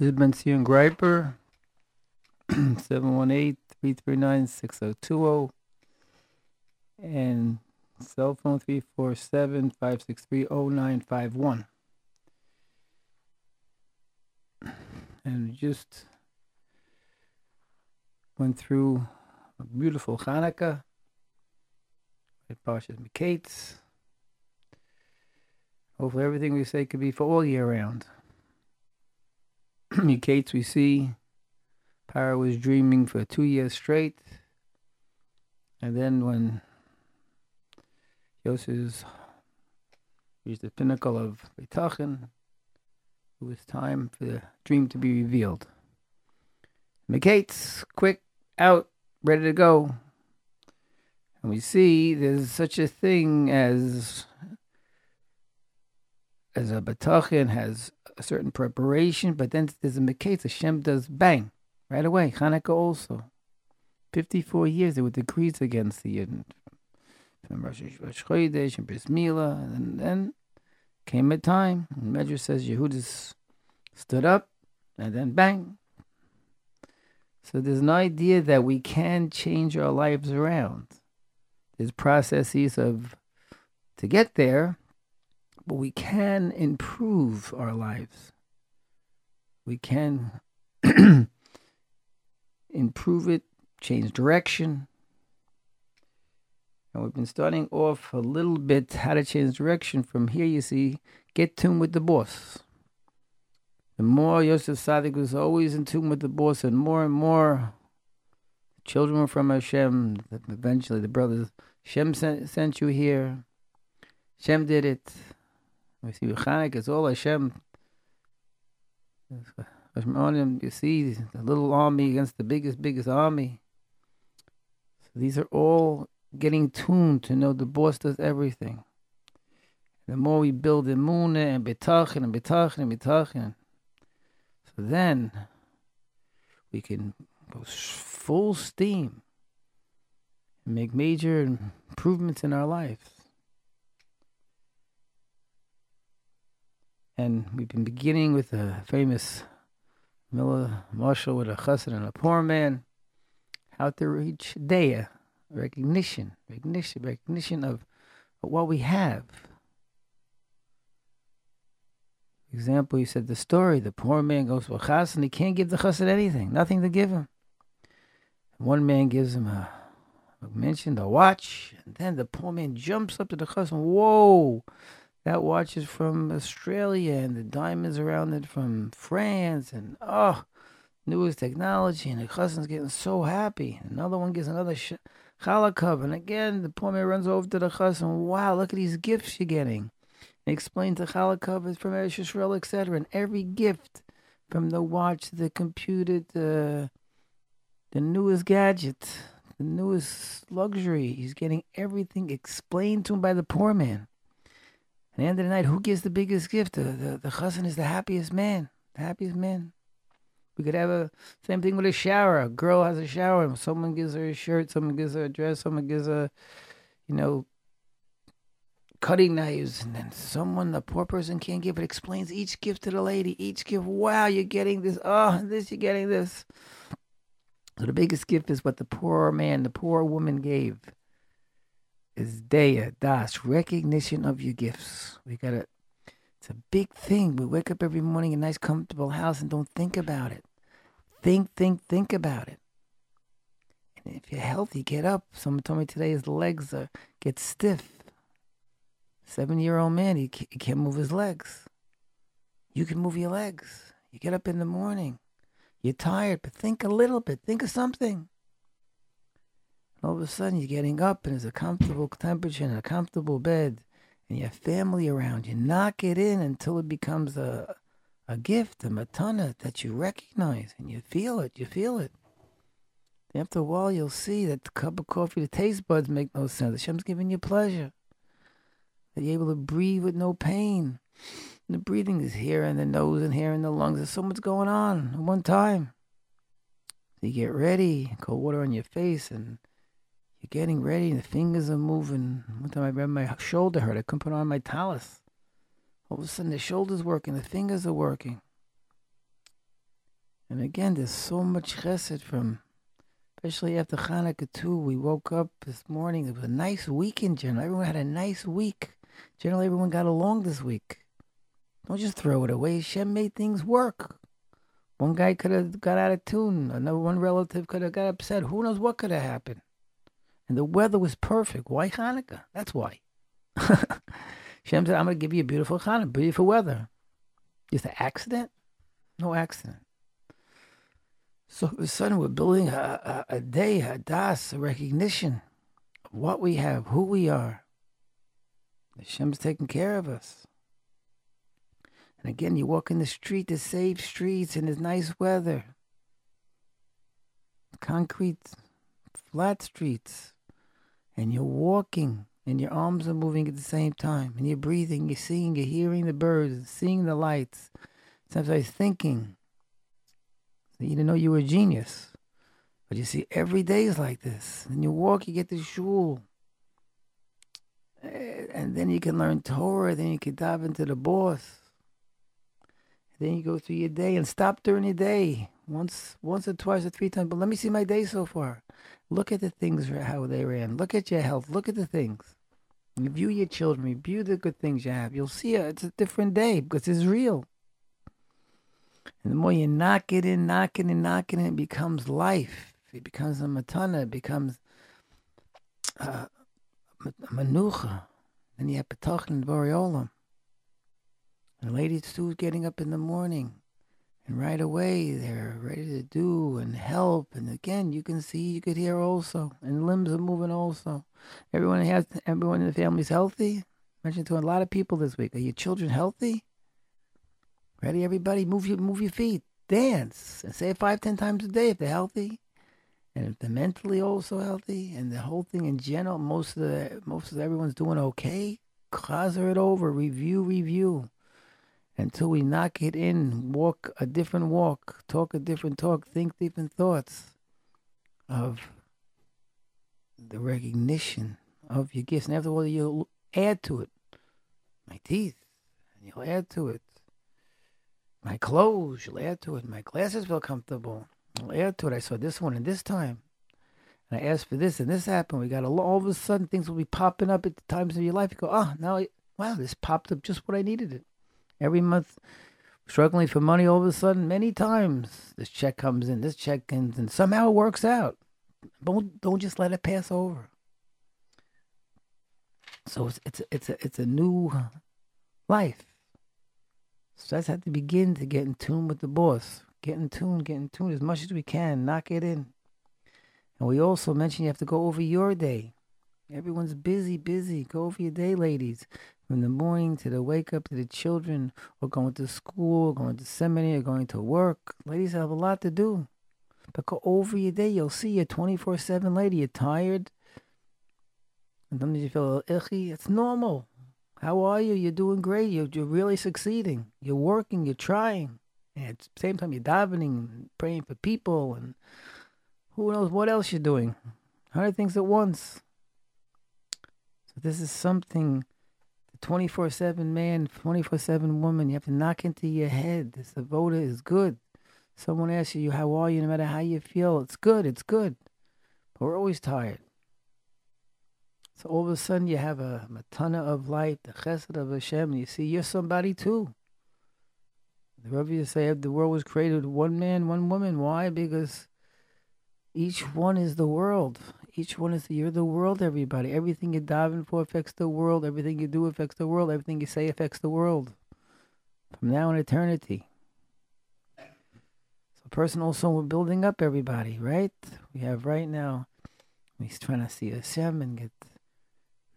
This is Bentzion Greiper, 718-339-6020, and cell phone 347-563-0951. And just went through a beautiful Hanukkah with Parshas Miketz. Hopefully everything we say could be for all year round. Miketz we see Para was dreaming for two years straight. And then when Yosef reached the pinnacle of Bitachon, it was time for the dream to be revealed. Miketz, quick, out, ready to go. And we see there's such a thing as as a Bitachon has a certain preparation, but then there's a Miketz, Hashem does bang, right away. Hanukkah also. 54 years there were decrees against the Yidden. From Rosh Chodesh and Bris and then came a time, and Medrash says Yehudis stood up, and then bang. So there's an idea that we can change our lives around. There's processes of to get there, but we can improve our lives. We can improve it, change direction. And we've been starting off a little bit how to change direction. From here, you see, get tuned with the boss. The more Yosef Sadik was always in tune with the boss, and more and more children were from Hashem. Eventually, the brothers, Hashem sent, sent you here. Hashem did it. We see Chanik, it's all Hashem. You see the little army against the biggest, biggest army. So these are all getting tuned to know the boss does everything. The more we build Emunah and Bitachon and Bitachon and Bitachon, so then we can go full steam and make major improvements in our lives. And we've been beginning with a famous Miller mashal with a chassan and a poor man. How to reach Daya, recognition, recognition, recognition of, of what we have. Example, you said the story. The poor man goes to a chassan and he can't give the chassan anything, nothing to give him. One man gives him a, mentioned a watch, and then the poor man jumps up to the chassid. Whoa! That watch is from Australia and the diamonds around it from France and oh, newest technology. And the cousin's getting so happy. Another one gets another sh- challah And again, the poor man runs over to the cousin. Wow, look at these gifts you're getting. And explains the challah is from Eretz Yisrael, etc. And every gift from the watch the computer to the newest gadget, the newest luxury. He's getting everything explained to him by the poor man. At the end of the night, who gives the biggest gift? The the, the chassan is the happiest man. The happiest man. We could have a same thing with a shower. A girl has a shower. and Someone gives her a shirt. Someone gives her a dress. Someone gives her, you know, cutting knives. And then someone, the poor person, can't give it. Explains each gift to the lady. Each gift. Wow, you're getting this. Oh, this you're getting this. So the biggest gift is what the poor man, the poor woman gave is Daya, Das, recognition of your gifts. We gotta, it's a big thing. We wake up every morning in a nice, comfortable house and don't think about it. Think, think, think about it. And if you're healthy, get up. Someone told me today his legs are, get stiff. Seven year old man, He he can't move his legs. You can move your legs. You get up in the morning. You're tired, but think a little bit. Think of something all of a sudden you're getting up and there's a comfortable temperature and a comfortable bed and you have family around you. Knock it in until it becomes a a gift, a matana that you recognize and you feel it, you feel it. After a while you'll see that the cup of coffee, the taste buds make no sense. Hashem's giving you pleasure. That you're able to breathe with no pain. And the breathing is here in the nose and here in the lungs. There's so much going on at one time. So you get ready, cold water on your face and you're getting ready, the fingers are moving. One time I remember my shoulder hurt. I couldn't put on my tallis. All of a sudden, the shoulder's working, the fingers are working. And again, there's so much chesed from, especially after Hanukkah too. We woke up this morning. It was a nice week in general. Everyone had a nice week. Generally, everyone got along this week. Don't just throw it away. Shem made things work. One guy could have got out of tune. Another one relative could have got upset. Who knows what could have happened? And the weather was perfect. Why Hanukkah? That's why. Shem said, I'm going to give you a beautiful Hanukkah, beautiful weather. Just an accident? No accident. So all of a sudden, we're building a, a, a day, a das, a recognition of what we have, who we are. Hashem's taking care of us. And again, you walk in the street, the safe streets, and there's nice weather. Concrete, flat streets. And you're walking, and your arms are moving at the same time. And you're breathing, you're seeing, you're hearing the birds, seeing the lights. Sometimes I'm thinking. You didn't know you were a genius. But you see, every day is like this. And you walk, you get to shul. Eh, and then you can learn Torah, then you can dive into the boss. Then you go through your day and stop during your day once, once or twice or three times. But let me see my day so far. Look at the things for how they ran. Look at your health. Look at the things. Review your children. Review the good things you have. You'll see it. It's a different day because it's real. And the more you knock it in, knock it in, knock it in, it becomes life. It becomes a matana. It becomes uh, a menucha. Then you have petach and variolam. And ladies too getting up in the morning. And right away they're ready to do and help. And again, you can see, you could hear also. And limbs are moving also. Everyone has everyone in the family's healthy. Mentioned to a lot of people this week. Are your children healthy? Ready, everybody? Move your move your feet. Dance. And say it five, ten times a day if they're healthy. And if they're mentally also healthy and the whole thing in general, most of the most of everyone's doing okay. Chazer it over, review, review until we knock it in, walk a different walk, talk a different talk, think different thoughts of the recognition of your gifts. And after all, you'll add to it my teeth, and you'll add to it my clothes, you'll add to it. My glasses feel comfortable, you'll add to it. I saw this one and this time. And I asked for this and this happened. We got a, all of a sudden things will be popping up at the times of your life. You go, oh, now, I, wow, this popped up just what I needed it every month struggling for money all of a sudden many times this check comes in this check comes and somehow it works out. Don't don't just let it pass over. So it's it's it's a, it's a new life. So that's have to begin to get in tune with the boss. Get in tune get in tune as much as we can. Knock it in. And we also mentioned you have to go over your day. Everyone's busy busy. Go over your day ladies from the morning to the wake up to the children or going to school, going to seminary, or going to work. Ladies have a lot to do. But go over your day, you'll see you're 24 7 lady. You're tired. And sometimes you feel a little icky. It's normal. How are you? You're doing great. You're, you're really succeeding. You're working. You're trying. And at the same time, you're davening, and praying for people, and who knows what else you're doing. Hundred things at once. So this is something 24 7 man, 24 7 woman. You have to knock into your head. This voter is good. Someone asks you, How are you? No matter how you feel, it's good, it's good. But we're always tired. So all of a sudden, you have a matana of light, the chesed of Hashem, and you see you're somebody too. The Rebbe say the world was created one man, one woman. Why? Because each one is the world. Each one is you're the world, everybody. Everything you dive for affects the world. Everything you do affects the world. Everything you say affects the world. From now in eternity. So person also we're building up everybody, right? We have right now he's trying to see Hashem and get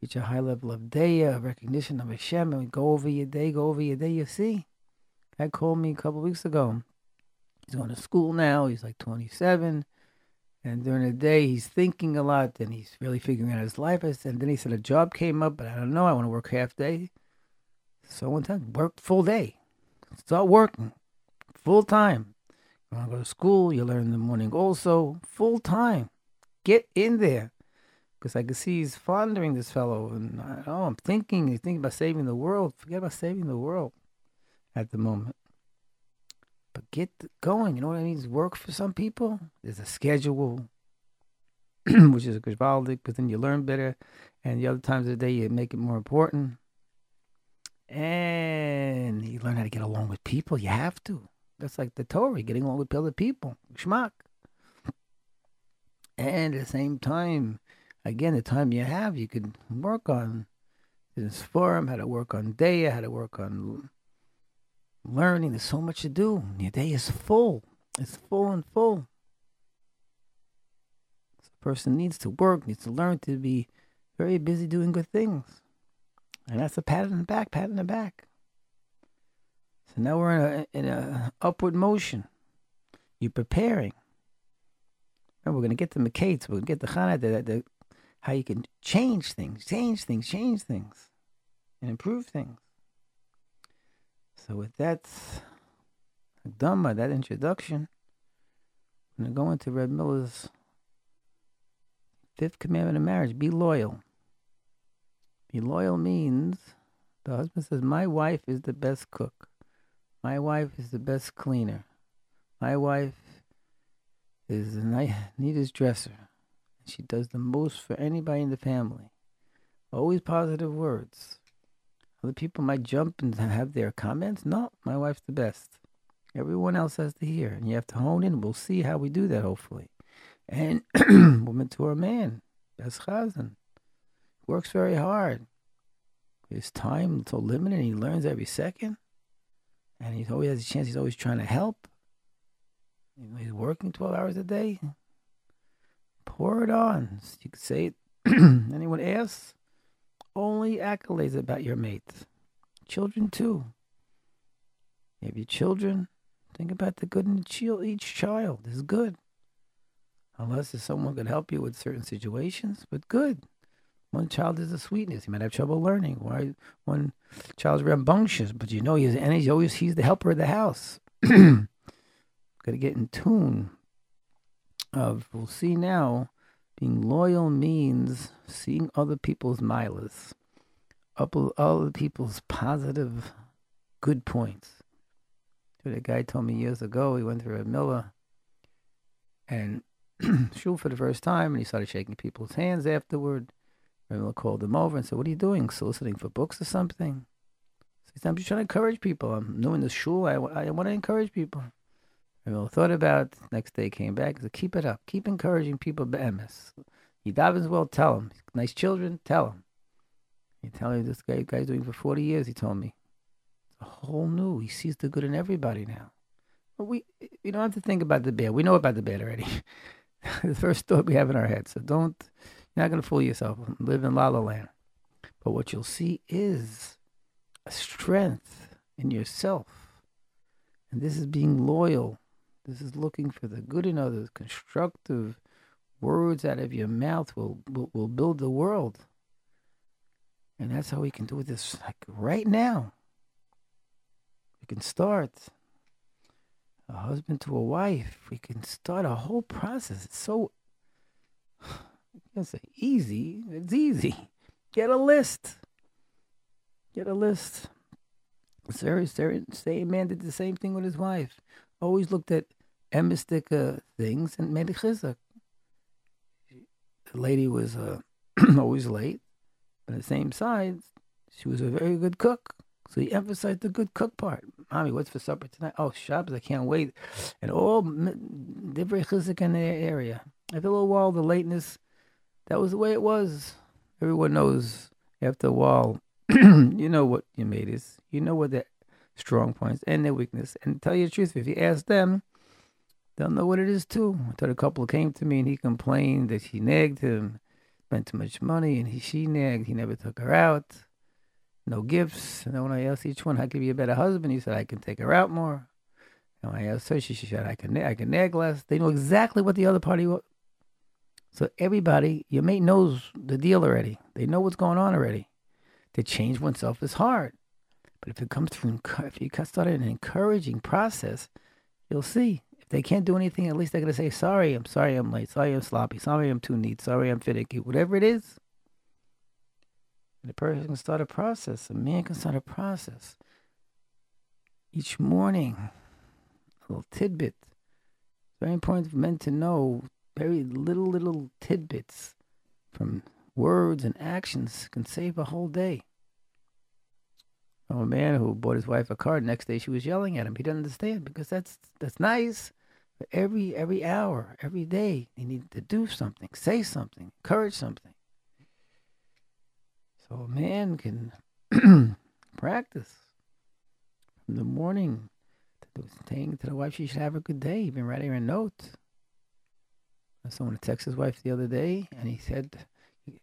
reach a high level of daya, of recognition of Hashem, and go over your day, go over your day, you see. Guy called me a couple weeks ago. He's going to school now, he's like twenty seven and during the day, he's thinking a lot, and he's really figuring out his life. And then he said a job came up, but I don't know. I want to work half day. So one time, work full day. Start working full time. You want to go to school, you learn in the morning also, full time. Get in there. Because I can see he's fondering this fellow. And I, oh, I'm thinking, he's thinking about saving the world. Forget about saving the world at the moment. But get going. You know what I mean? It's Work for some people. There's a schedule, which is a gewaldic, but then you learn better. And the other times of the day, you make it more important. And you learn how to get along with people. You have to. That's like the Torah, getting along with other people. Schmuck. And at the same time, again, the time you have, you could work on this forum, how to work on Daya, how to work on learning. There's so much to do. Your day is full. It's full and full. So a person needs to work, needs to learn to be very busy doing good things. And that's a pat in the back, pat in the back. So now we're in a in a upward motion. You're preparing. And we're going to get the Miketz. We're to get the Chana, the, the, how you can change things, change things, change things, and improve things. So with that done by that introduction, I'm going to go into Reb Miller's fifth commandment of marriage: be loyal. Be loyal means the husband says, "My wife is the best cook. My wife is the best cleaner. My wife is the neatest dresser. She does the most for anybody in the family. Always positive words. Other people might jump and have their comments. No, my wife's the best. Everyone else has to hear. And you have to hone in. We'll see how we do that, hopefully. And woman to her man, best chazan. Works very hard. His time so limited. He learns every second. And he always has a chance. He's always trying to help. He's working 12 hours a day. Pour it on. You could say it. Anyone asks? Only accolades about your mates. Children, too. You have children. Think about the good in each child is good. Unless if someone could help you with certain situations, but good. One child is a sweetness. He might have trouble learning. Why one child's rambunctious, but you know he's and he's always he's the helper of the house. Got to get in tune of we'll see now being loyal means seeing other people's maalos, other people's positive good points. A guy told me years ago he went through a Miller and shul for the first time and he started shaking people's hands afterward. Miller called him over and said, What are you doing? Soliciting for books or something? He said, I'm just trying to encourage people. I'm new in the shul. I, I want to encourage people. I thought about it. next day came back. Said, keep it up. Keep encouraging people be'emes. He davens well, tell him. Nice children, tell him. You tell him this guy guy's doing for forty years, he told me. It's a whole new. He sees the good in everybody now. But we we don't have to think about the bad. We know about the bad already. the first thought we have in our head. So don't you're not gonna fool yourself. Live in La La Land. But what you'll see is a strength in yourself. And this is being loyal this is looking for the good in others. Constructive words out of your mouth will, will, will build the world. And that's how we can do this like right now. We can start a husband to a wife. We can start a whole process. It's so I say easy. It's easy. Get a list. Get a list. Sarah, Sarah, say man did the same thing with his wife always looked at emistic things and made a chizuk. The lady was uh, always late, but at the same side, she was a very good cook. So he emphasized the good cook part. Mommy, what's for supper tonight? Oh, Shabbos, I can't wait. And all different chizuk in their area. After a little while, the lateness, that was the way it was. Everyone knows after a while, you know what your mate is. You know what that strong points and their weakness. And tell you the truth, if you ask them, they'll know what it is too. Until a couple came to me and he complained that she nagged him, spent too much money, and he she nagged. He never took her out. No gifts. And then when I asked each one, "How can be a better husband?" He said, "I can take her out more." And when I asked her, she, she said, "I can I can nag less." They know exactly what the other party. Was. So everybody, your mate knows the deal already. They know what's going on already. To change oneself is hard. But if it comes through, if you start an encouraging process, you'll see. If they can't do anything, at least they're going to say, sorry, I'm sorry I'm late. Sorry I'm sloppy. Sorry I'm too neat. Sorry I'm finicky. Whatever it is. And the person can start a process. A man can start a process. Each morning, a little tidbit. It's very important for men to know very little, little tidbits from words and actions can save a whole day. A man who bought his wife a car. The Next day, she was yelling at him. He didn't understand because that's that's nice. But every every hour, every day, they need to do something, say something, encourage something. So a man can practice from the morning to saying to the wife she should have a good day, even writing her a note. Someone texted his wife the other day, and he said,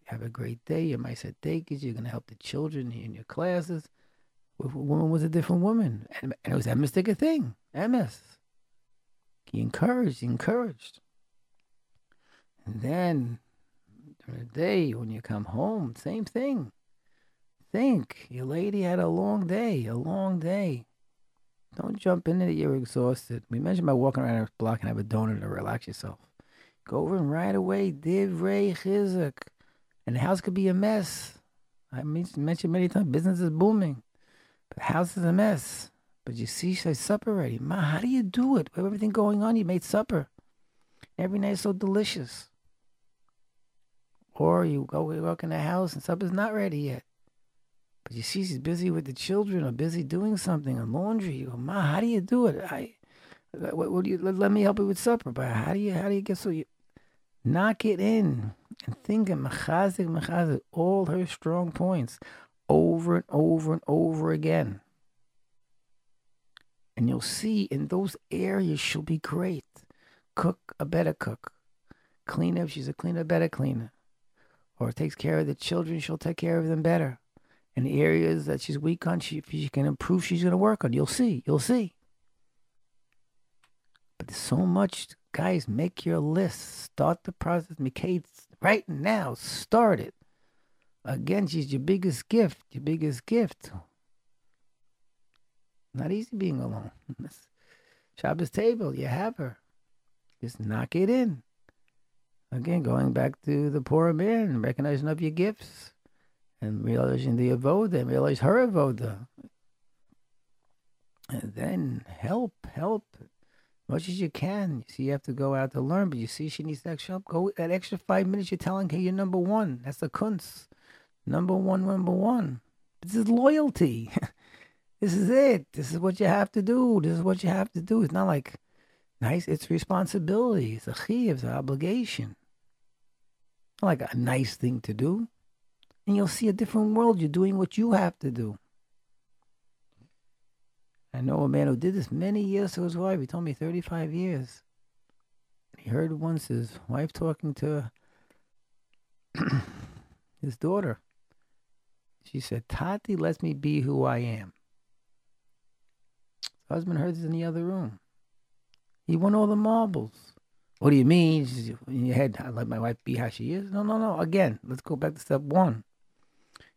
"Have a great day. You might take it. You're going to help the children in your classes." The woman was a different woman, and, and it was that mystic thing. MS. He encouraged, he encouraged. And then during the day, when you come home, same thing. Think, your lady had a long day, a long day. Don't jump into it, you're exhausted. We mentioned about walking around a block and have a donut to relax yourself. Go over and right away, divrei chizuk. And the house could be a mess. I mentioned many times, business is booming. The house is a mess. But you see, she supper ready. Ma, how do you do it? With everything going on, you made supper. Every night so delicious. Or you go walk in the house and supper's not ready yet. But you see she's busy with the children or busy doing something or laundry. You go, Ma, how do you do it? I what, what do you let, let, me help you with supper, but how do you how do you get so you knock it in and think of mechazik mechazik all her strong points over and over and over again. And you'll see in those areas she'll be great. Cook a better cook. Clean up, she's a cleaner, better cleaner. Or takes care of the children, she'll take care of them better. And the areas that she's weak on, she, she can improve, she's going to work on. You'll see, you'll see. But there's so much, guys, make your list. Start the process. Miketz, right now, start it. Again, she's your biggest gift, your biggest gift. Not easy being alone. Shabbos table, you have her. Just knock it in. Again, going back to the poor man, recognizing of your gifts and realizing the avoda, and realize her avoda. And then help, help much as you can. You see, you have to go out to learn, but you see, she needs that extra help. Go that extra five minutes. You're telling her you're number one. That's the kunst. Number one, number one. This is loyalty. This is it. This is what you have to do. This is what you have to do. It's not like nice. It's responsibility. It's a chiv. It's an obligation. Not like a nice thing to do. And you'll see a different world. You're doing what you have to do. I know a man who did this many years to his wife. He told me 35 years. He heard once his wife talking to his daughter. She said, Tati lets me be who I am. Husband heard this in the other room. He won all the marbles. What do you mean? In your head, I let my wife be how she is. No, no, no. Again, let's go back to step one.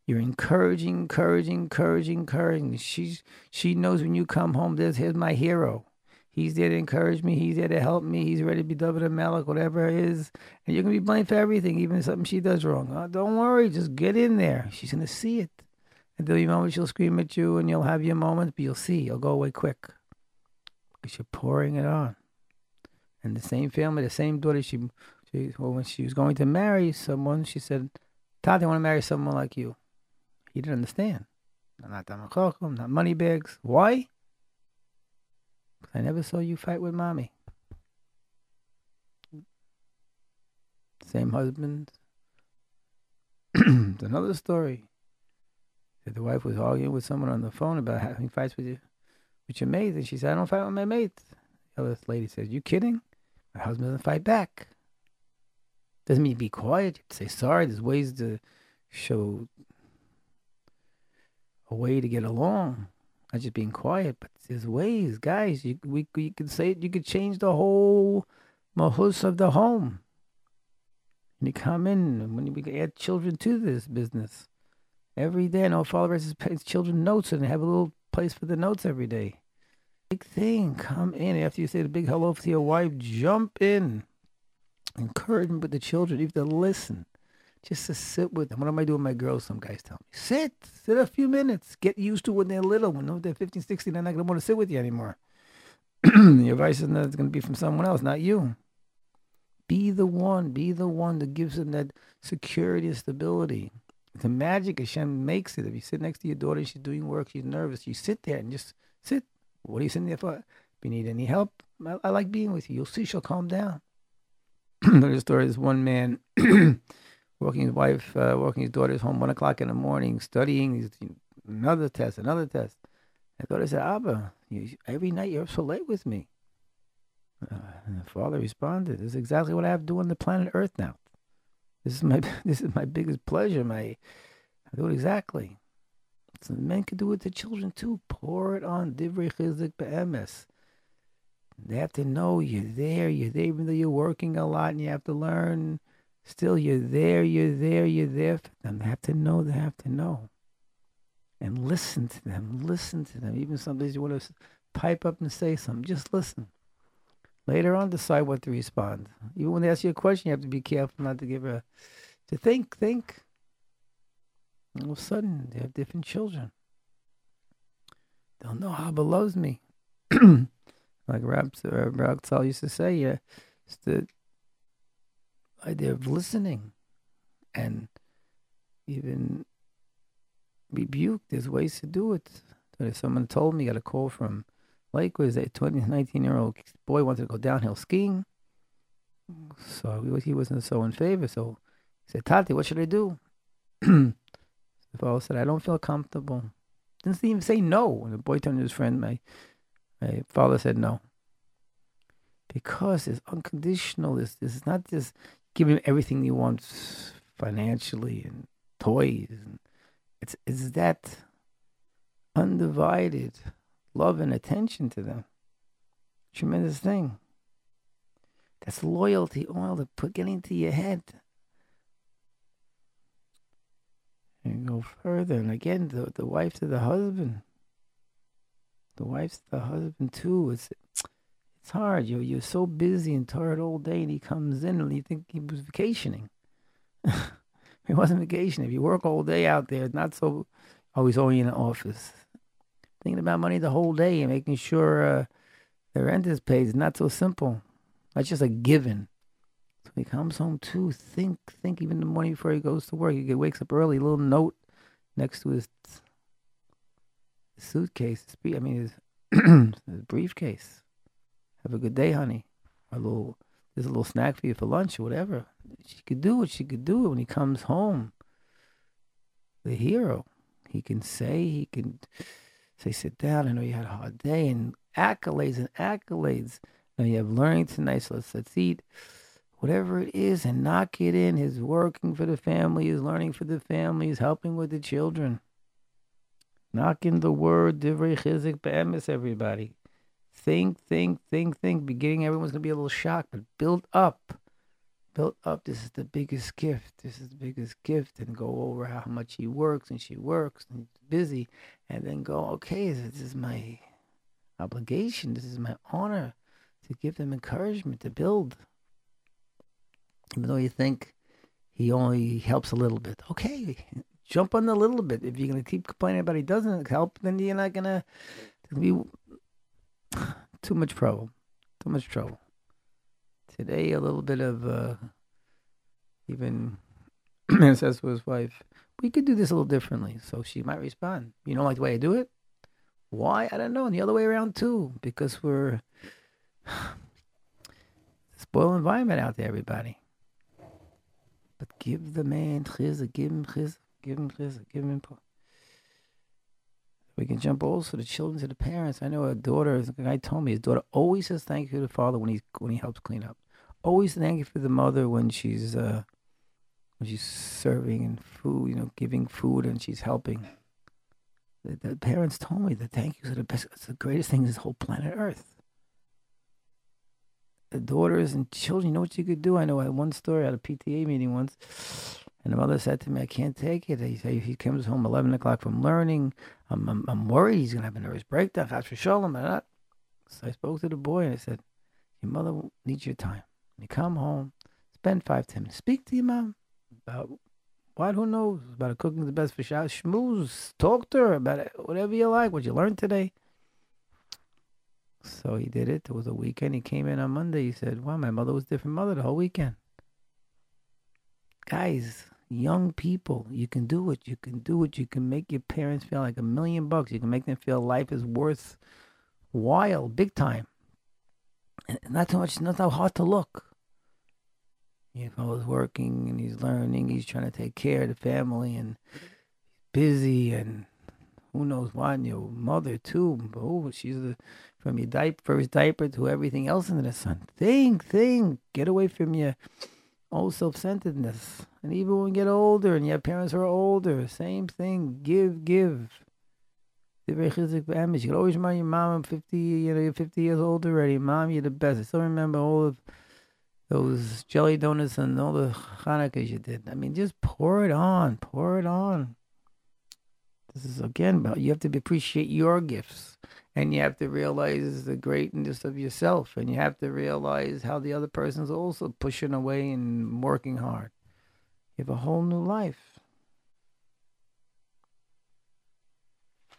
You're encouraging, encouraging, encouraging, encouraging. She's she knows when you come home. There's here's my hero. He's there to encourage me. He's there to help me. He's ready to be double the Malik, whatever it is. And you're gonna be blamed for everything, even something she does wrong. Oh, don't worry, just get in there. She's gonna see it. And there'll be moments she'll scream at you and you'll have your moments, but you'll see, you'll go away quick. Because you're pouring it on. And the same family, the same daughter, she, she well, when she was going to marry someone, she said, Tati, I want to marry someone like you. He didn't understand. Not Damachokum, not money bags. Why? I never saw you fight with mommy. Same husband. it's another story that the wife was arguing with someone on the phone about having fights with you, with your mate, and she said, "I don't fight with my mate." The other lady says, "You kidding? My husband doesn't fight back." Doesn't mean be quiet. You say sorry. There's ways to show a way to get along, not just being quiet. But there's ways, guys. You we you could say it. You could change the whole mahus of the home. And you come in when we add children to this business Every day, no father writes his children notes and have a little place for the notes every day. Big thing. Come in after you say the big hello to your wife. Jump in. Encourage them with the children, even to listen. Just to sit with them. What am I doing with my girls? Some guys tell me. Sit. Sit a few minutes. Get used to when they're little. When they're 15, 16, they're not going to want to sit with you anymore. Your advice is going to be from someone else, not you. Be the one. Be the one that gives them that security and stability. The magic Hashem makes it. If you sit next to your daughter, she's doing work, she's nervous, you sit there and just sit. What are you sitting there for? If you need any help, I, I like being with you. You'll see she'll calm down. There's a story. This one man working his wife, uh, working his daughter's home one o'clock in the morning, studying another test, another test. I daughter said, Abba, you, every night you're so late with me. Uh, and the father responded, "This is exactly what I have to do on the planet Earth now. This is my this is my biggest pleasure. My I do it exactly. So men can do it to children too. Pour it on divrei chizuk be'emes. They have to know you're there. You're there, even though you're working a lot and you have to learn. Still, you're there. You're there. You're there for them. They have to know. They have to know. And listen to them. Listen to them. Even sometimes you want to pipe up and say something. Just listen. Later on, decide what to respond. Even when they ask you a question, you have to be careful not to give a to think, think. All of a sudden, they have different children. They'll know how loves me. like Rab, uh, Rab used to say, yeah, it's the idea of listening and even rebuke. There's ways to do it. Someone told me, got a call from Lakewood a 20, 19 year old boy wanted to go downhill skiing. So he wasn't so in favor. So he said, Tati, what should I do? the fellow said, I don't feel comfortable. Didn't even say no. And the boy turned to his friend. My, my father said no. Because it's unconditional. This, this is not just giving him everything he wants financially and toys. And it's, it's that undivided love and attention to them. Tremendous thing. That's loyalty, all to put getting to your head. And go further. And again, the, the wife to the husband. The wife to the husband too. It's it's hard. You're you're so busy and tired all day and he comes in and you think he was vacationing. he wasn't vacationing. If you work all day out there, it's not so always only in the office thinking about money the whole day and making sure uh, the rent is paid is not so simple. That's just a given. So he comes home too. Think, think even the morning before he goes to work. He wakes up early, little note next to his, his suitcase. I mean, his, his briefcase. Have a good day, honey. A little, there's a little snack for you for lunch or whatever. She could do what she could do when he comes home. The hero. He can say, he can Say, sit down. I know you had a hard day, and accolades and accolades. Now you have learning tonight, so let's, let's eat. Whatever it is, and knock it in. He's working for the family, he's learning for the family, he's helping with the children. Knock in the word, divrei chizuk everybody. Think, think, think, think. Beginning, everyone's to be a little shocked, but build up build up. This is the biggest gift. This is the biggest gift. And go over how much he works and she works and busy. And then go, okay, this is my obligation. This is my honor to give them encouragement to build. Even though you think he only helps a little bit. Okay, jump on the little bit. If you're to keep complaining about he doesn't help, then you're not to be too much trouble. Too much trouble. Today, a little bit of uh, even says to his wife, "We could do this a little differently." So she might respond, "You don't like the way I do it? Why? I don't know. And the other way around too, because we're spoiled environment out there, everybody. But give the man chizuk, give him chizuk, give him chizuk, give him. We can jump also the children to the parents. I know a daughter. A guy told me his daughter always says thank you to the father when he when he helps clean up always thank you for the mother when she's uh, when she's serving and food, you know, giving food and she's helping. The, the parents told me that thank yous are the best. It's the greatest thing in this whole planet Earth. The daughters and children, you know what you could do? I know I had one story at a PTA meeting once, and the mother said to me, "I can't take it." He said he comes home eleven o'clock from learning. I'm I'm, I'm worried he's gonna have a nervous breakdown. After shalom, ah. so I spoke to the boy and I said, "Your mother needs your time." You come home, spend five, ten minutes, speak to your mom about what, who knows, about cooking the best fish out, schmooze, talk to her about it, whatever you like, what you learned today. So he did it. It was a weekend. He came in on Monday. He said, Wow, my mother was a different mother the whole weekend. Guys, young people, you can do it. You can do it. You can make your parents feel like a million bucks. You can make them feel life is worth while, big time. And not too much, not that hard to look. You know, he's working and he's learning. He's trying to take care of the family and he's busy and who knows what. And your mother too. Oh, she's the, from your diaper, first diaper to everything else under the sun. Think, think. Get away from your old self-centeredness. And even when you get older and your parents are older, same thing. Give, give. You can always remind your mom, I'm 50, you know, you're 50 years old already. Mom, you're the best. I still remember all of those jelly donuts and all the Hanukkahs you did. I mean, just pour it on, pour it on. This is again about you have to appreciate your gifts, and you have to realize the greatness of yourself, and you have to realize how the other person's also pushing away and working hard. You have a whole new life.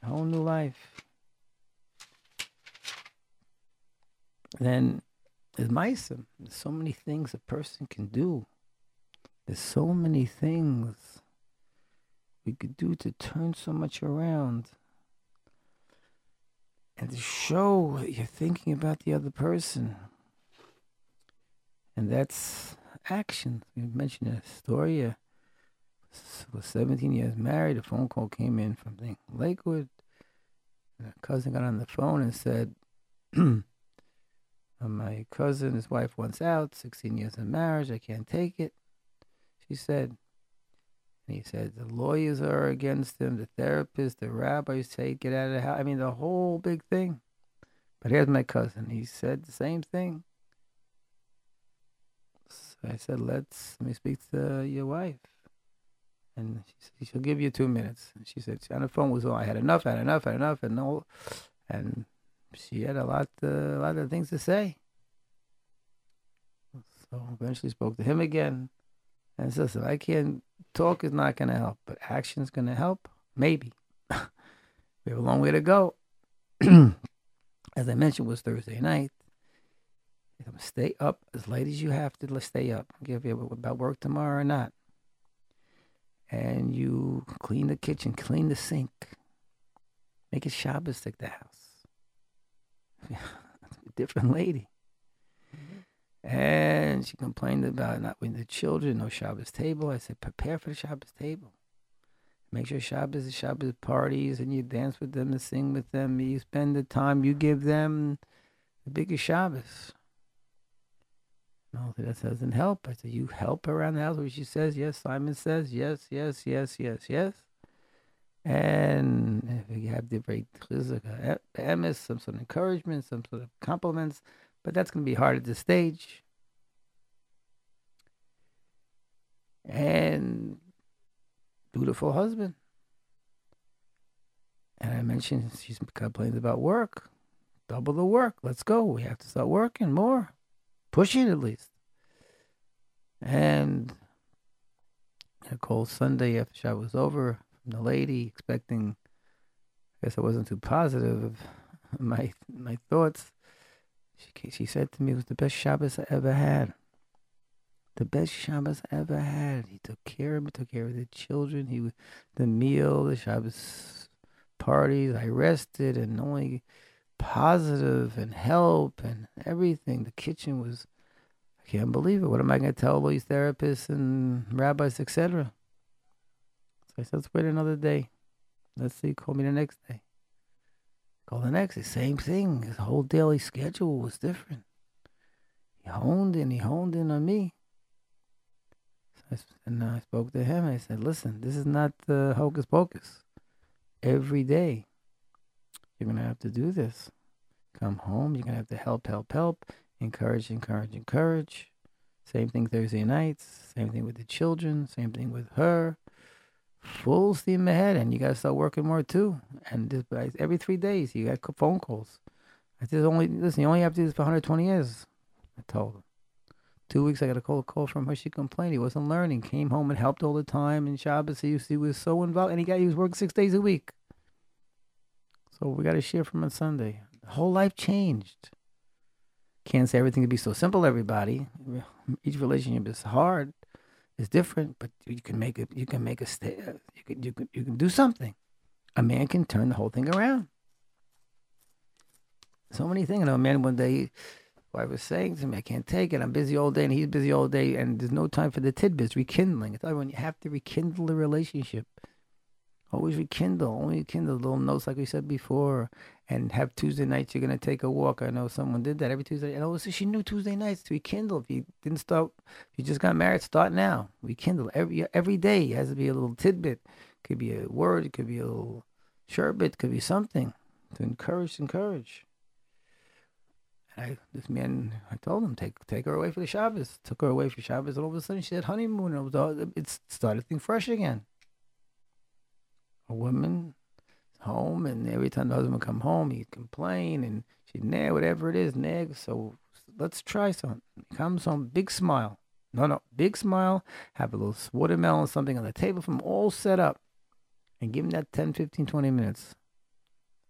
A whole new life. Then there's Meisim. There's so many things a person can do. There's so many things we could do to turn so much around. And to show that you're thinking about the other person. And that's action. We mentioned a story. Uh, was 17 years married. A phone call came in from Lakewood. And A cousin got on the phone and said, My cousin, his wife wants out, 16 years of marriage, I can't take it. She said, and he said, the lawyers are against him, the therapists, the rabbis say, get out of the house. I mean, the whole big thing. But here's my cousin. He said the same thing. So I said, let's, let me speak to your wife. And she said, she'll give you two minutes. And she said, on the phone was, oh, I had enough, I had enough, I had enough, and no, and she had a lot, uh, a lot of things to say. So eventually spoke to him again, and so, "Listen, I can't talk is not going to help, but action is going to help. Maybe we have a long way to go." as I mentioned, was Thursday night. Stay up as late as you have to. Stay up. Give you about work tomorrow or not. And you clean the kitchen, clean the sink, make it Shabbosdik the house different lady. And she complained about not with the children, no Shabbos table. I said, prepare for the Shabbos table. Make sure Shabbos is Shabbos parties and you dance with them and sing with them. You spend the time, you give them the biggest Shabbos. No, that doesn't help. I said, you help around the house. Where she says, yes. Simon says, yes, yes, yes, yes, yes. And if you have the very eh, emes, some sort of encouragement, some sort of compliments, but that's going to be hard at this stage. And dutiful husband. And I mentioned she's complaining about work. Double the work. Let's go. We have to start working more. Pushing at least. And a cold Sunday after shot was over, from the lady, expecting. I guess I wasn't too positive of my my thoughts. She she said to me, "It was the best Shabbos I ever had. The best Shabbos I ever had. He took care of me, took care of the children. He, the meal, the Shabbos parties. I rested and only positive and help and everything. The kitchen was." I can't believe it. What am I going to tell all these therapists and rabbis, etc.? So I said, let's wait another day. Let's see. Call me the next day. Call the next day. Same thing. His whole daily schedule was different. He honed in. He honed in on me. So I, and I spoke to him. I said, listen, this is not the hocus pocus. Every day, you're going to have to do this. Come home. You're going to have to help, help, help. Encourage, encourage, encourage. Same thing Thursday nights. Same thing with the children. Same thing with her full steam ahead, and you got to start working more too. And just every three days, you got phone calls. I said, only listen, you only have to do this for 120 years. I told him. Two weeks, I got a call, call from her. She complained he wasn't learning. Came home and helped all the time. And Shabbos, he, he was so involved, and he got he was working six days a week. So we got to share from on Sunday. Whole life changed. Can't say everything can be so simple, everybody. Each relationship is hard, is different, but you can make it. You can make a stay. You can you can you can do something. A man can turn the whole thing around. So many things. You know, a man one day, wife was saying to me, "I can't take it. I'm busy all day, and he's busy all day, and there's no time for the tidbits, rekindling." I thought when you have to rekindle the relationship, always rekindle, only rekindle little notes like we said before, and have Tuesday nights. You're gonna take a walk. I know someone did that every Tuesday, and also she knew Tuesday nights to rekindle. If you didn't start, if you just got married, start now. Rekindle every every day. It has to be a little tidbit. Could be a word. It could be a little sherbet. Could be something to encourage. Encourage. And I, this man, I told him take take her away for the Shabbos. Took her away for Shabbos, and all of a sudden she had honeymoon. It was all, it started thing fresh again. A woman home, and every time the husband would come home, he'd complain, and she'd nag, whatever it is, nag. So let's try something. Comes home, big smile. No, no, big smile. Have a little watermelon, something on the table from all set up, and give him that 10, 15, 20 minutes.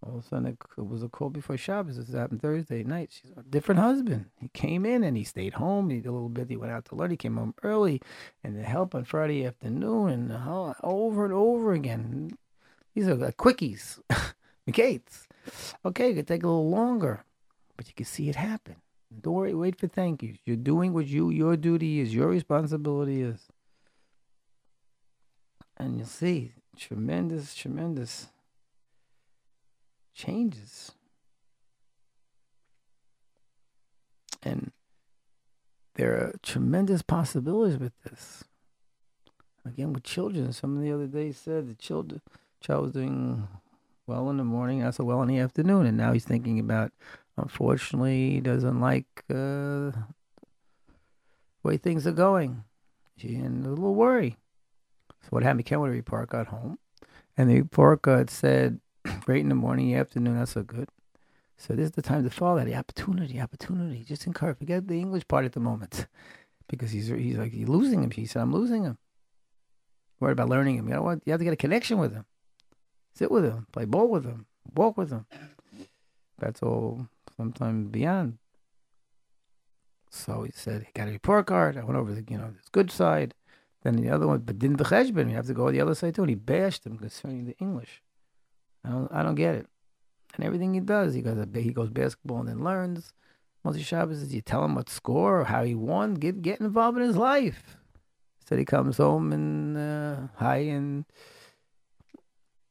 All of a sudden, it was a call before Shabbos. This happened Thursday night. She's a different husband. He came in and he stayed home. He did a little bit. He went out to learn. He came home early, and the help on Friday afternoon, and over and over again. These are like quickies, Miketz. Okay, it could take a little longer, but you can see it happen. Don't worry, wait for thank yous. You're doing what you your duty is, your responsibility is, and you'll see tremendous, tremendous changes. And there are tremendous possibilities with this. Again, with children, someone the other day said the children, child was doing well in the morning, not so well in the afternoon, and now he's thinking about. Unfortunately, he doesn't like uh, the way things are going. She and a little worry. So what happened? He came when the report got home, and the report got said Great in the morning, afternoon, not so good. So this is the time to follow that. the opportunity, opportunity. Just encourage. Forget the English part at the moment, because he's he's like you're losing him. He said, "I'm losing him." Worried about learning him. You know what? You have to get a connection with him. Sit with him, play ball with him, walk with him. That's all. Sometimes beyond. So he said he got a report card. I went over the you know this good side. Then the other one, but didn't the cheshbon. You have to go the other side too. And he bashed him concerning the English. I don't, I don't get it. And everything he does, he goes he goes basketball and then learns. Motzei Shabbos is you tell him what score or how he won, get get involved in his life. Instead he comes home and uh, high and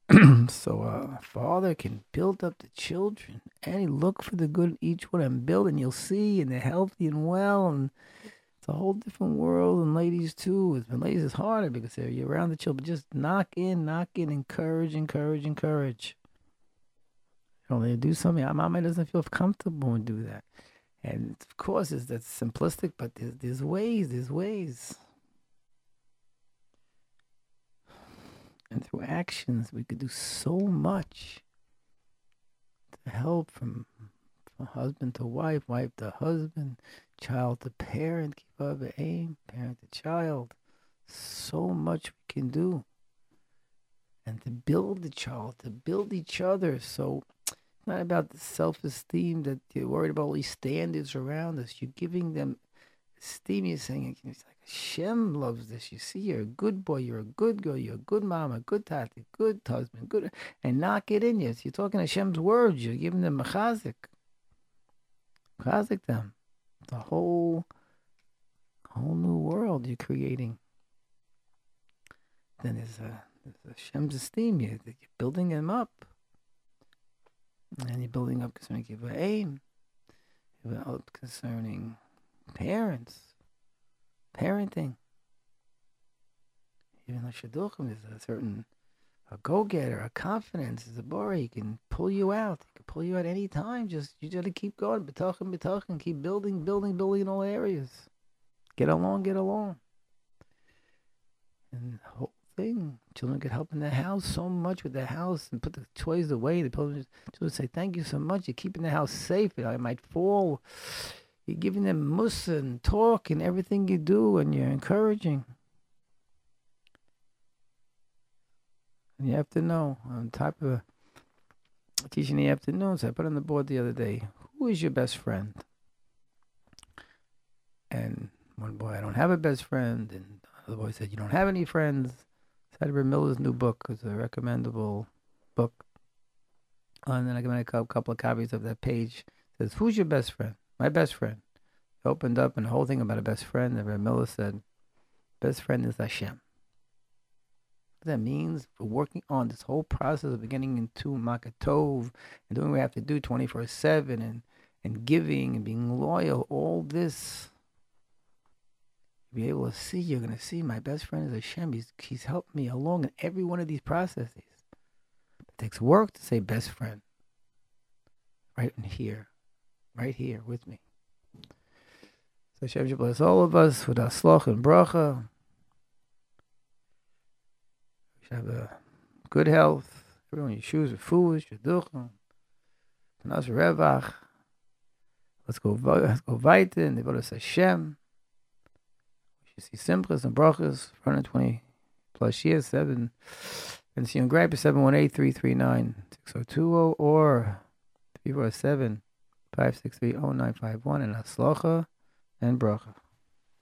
so uh, father can build up the children and he look for the good in each one and build and you'll see and they're healthy and well and it's a whole different world and ladies too. It's been ladies is harder because they're you're around the children. Just knock in, knock in, encourage, encourage, encourage. You know, they do something. My mama doesn't feel comfortable and do that. And of course, it's that's simplistic, but there's, there's ways, there's ways. And through actions, we could do so much to help from, from husband to wife, wife to husband, child to parent, keep up the aim, parent to child. So much we can do. And to build the child, to build each other. So it's not about the self esteem that you're worried about all these standards around us. You're giving them esteem. You're saying, Hashem loves this. You see, you're a good boy, you're a good girl, you're a good mom, a good tati, good husband, good, and knock it in you. You're talking Hashem's words. You're giving them a chizuk. Chazik them. The whole whole new world you're creating. Then there's a, there's esteem. You're, you're building him up. And you're building up concerning aim. Up concerning parents. Parenting. Even like Shidduchim, is a certain a go-getter, a confidence, is a bar. He can pull you out. He can pull you out any time. Just you got to keep going, bitachon, bitachon, keep building, building, building in all areas. Get along, get along. And the whole thing, children get help in the house so much with the house and put the toys away. The children say, "Thank you so much. You're keeping the house safe. I might fall." You're giving them mussar and talk and everything you do, and you're encouraging. And you have to know on top of teaching the afternoons, I put on the board the other day, who is your best friend? And one boy, I don't have a best friend. And the boy said, you don't have any friends. Cyber Miller's new book is a recommendable book. And then I made a couple of copies of that page. It says, who's your best friend? My best friend. He opened up and the whole thing about a best friend. And Ramila said, best friend is Hashem. That means, we're working on this whole process of beginning into Makatov and doing what we have to do 24 7 and, and giving and being loyal, all this be able to see, you're going to see my best friend is Hashem. He's, he's helped me along in every one of these processes. It takes work to say best friend. Right in here. Right here with me. So Hashem should bless all of us with Hatzlacha and Bracha. We should have a good health. Everyone, your shoes are foolish, your duchen. Revach. Let's go, let's go weiter in the Hashem. You see Simchas and Brachas, 120 plus years, 7. Bentzion Greiper 718 339 6020 or 347 563 0951 and Hatzlacha and Bracha.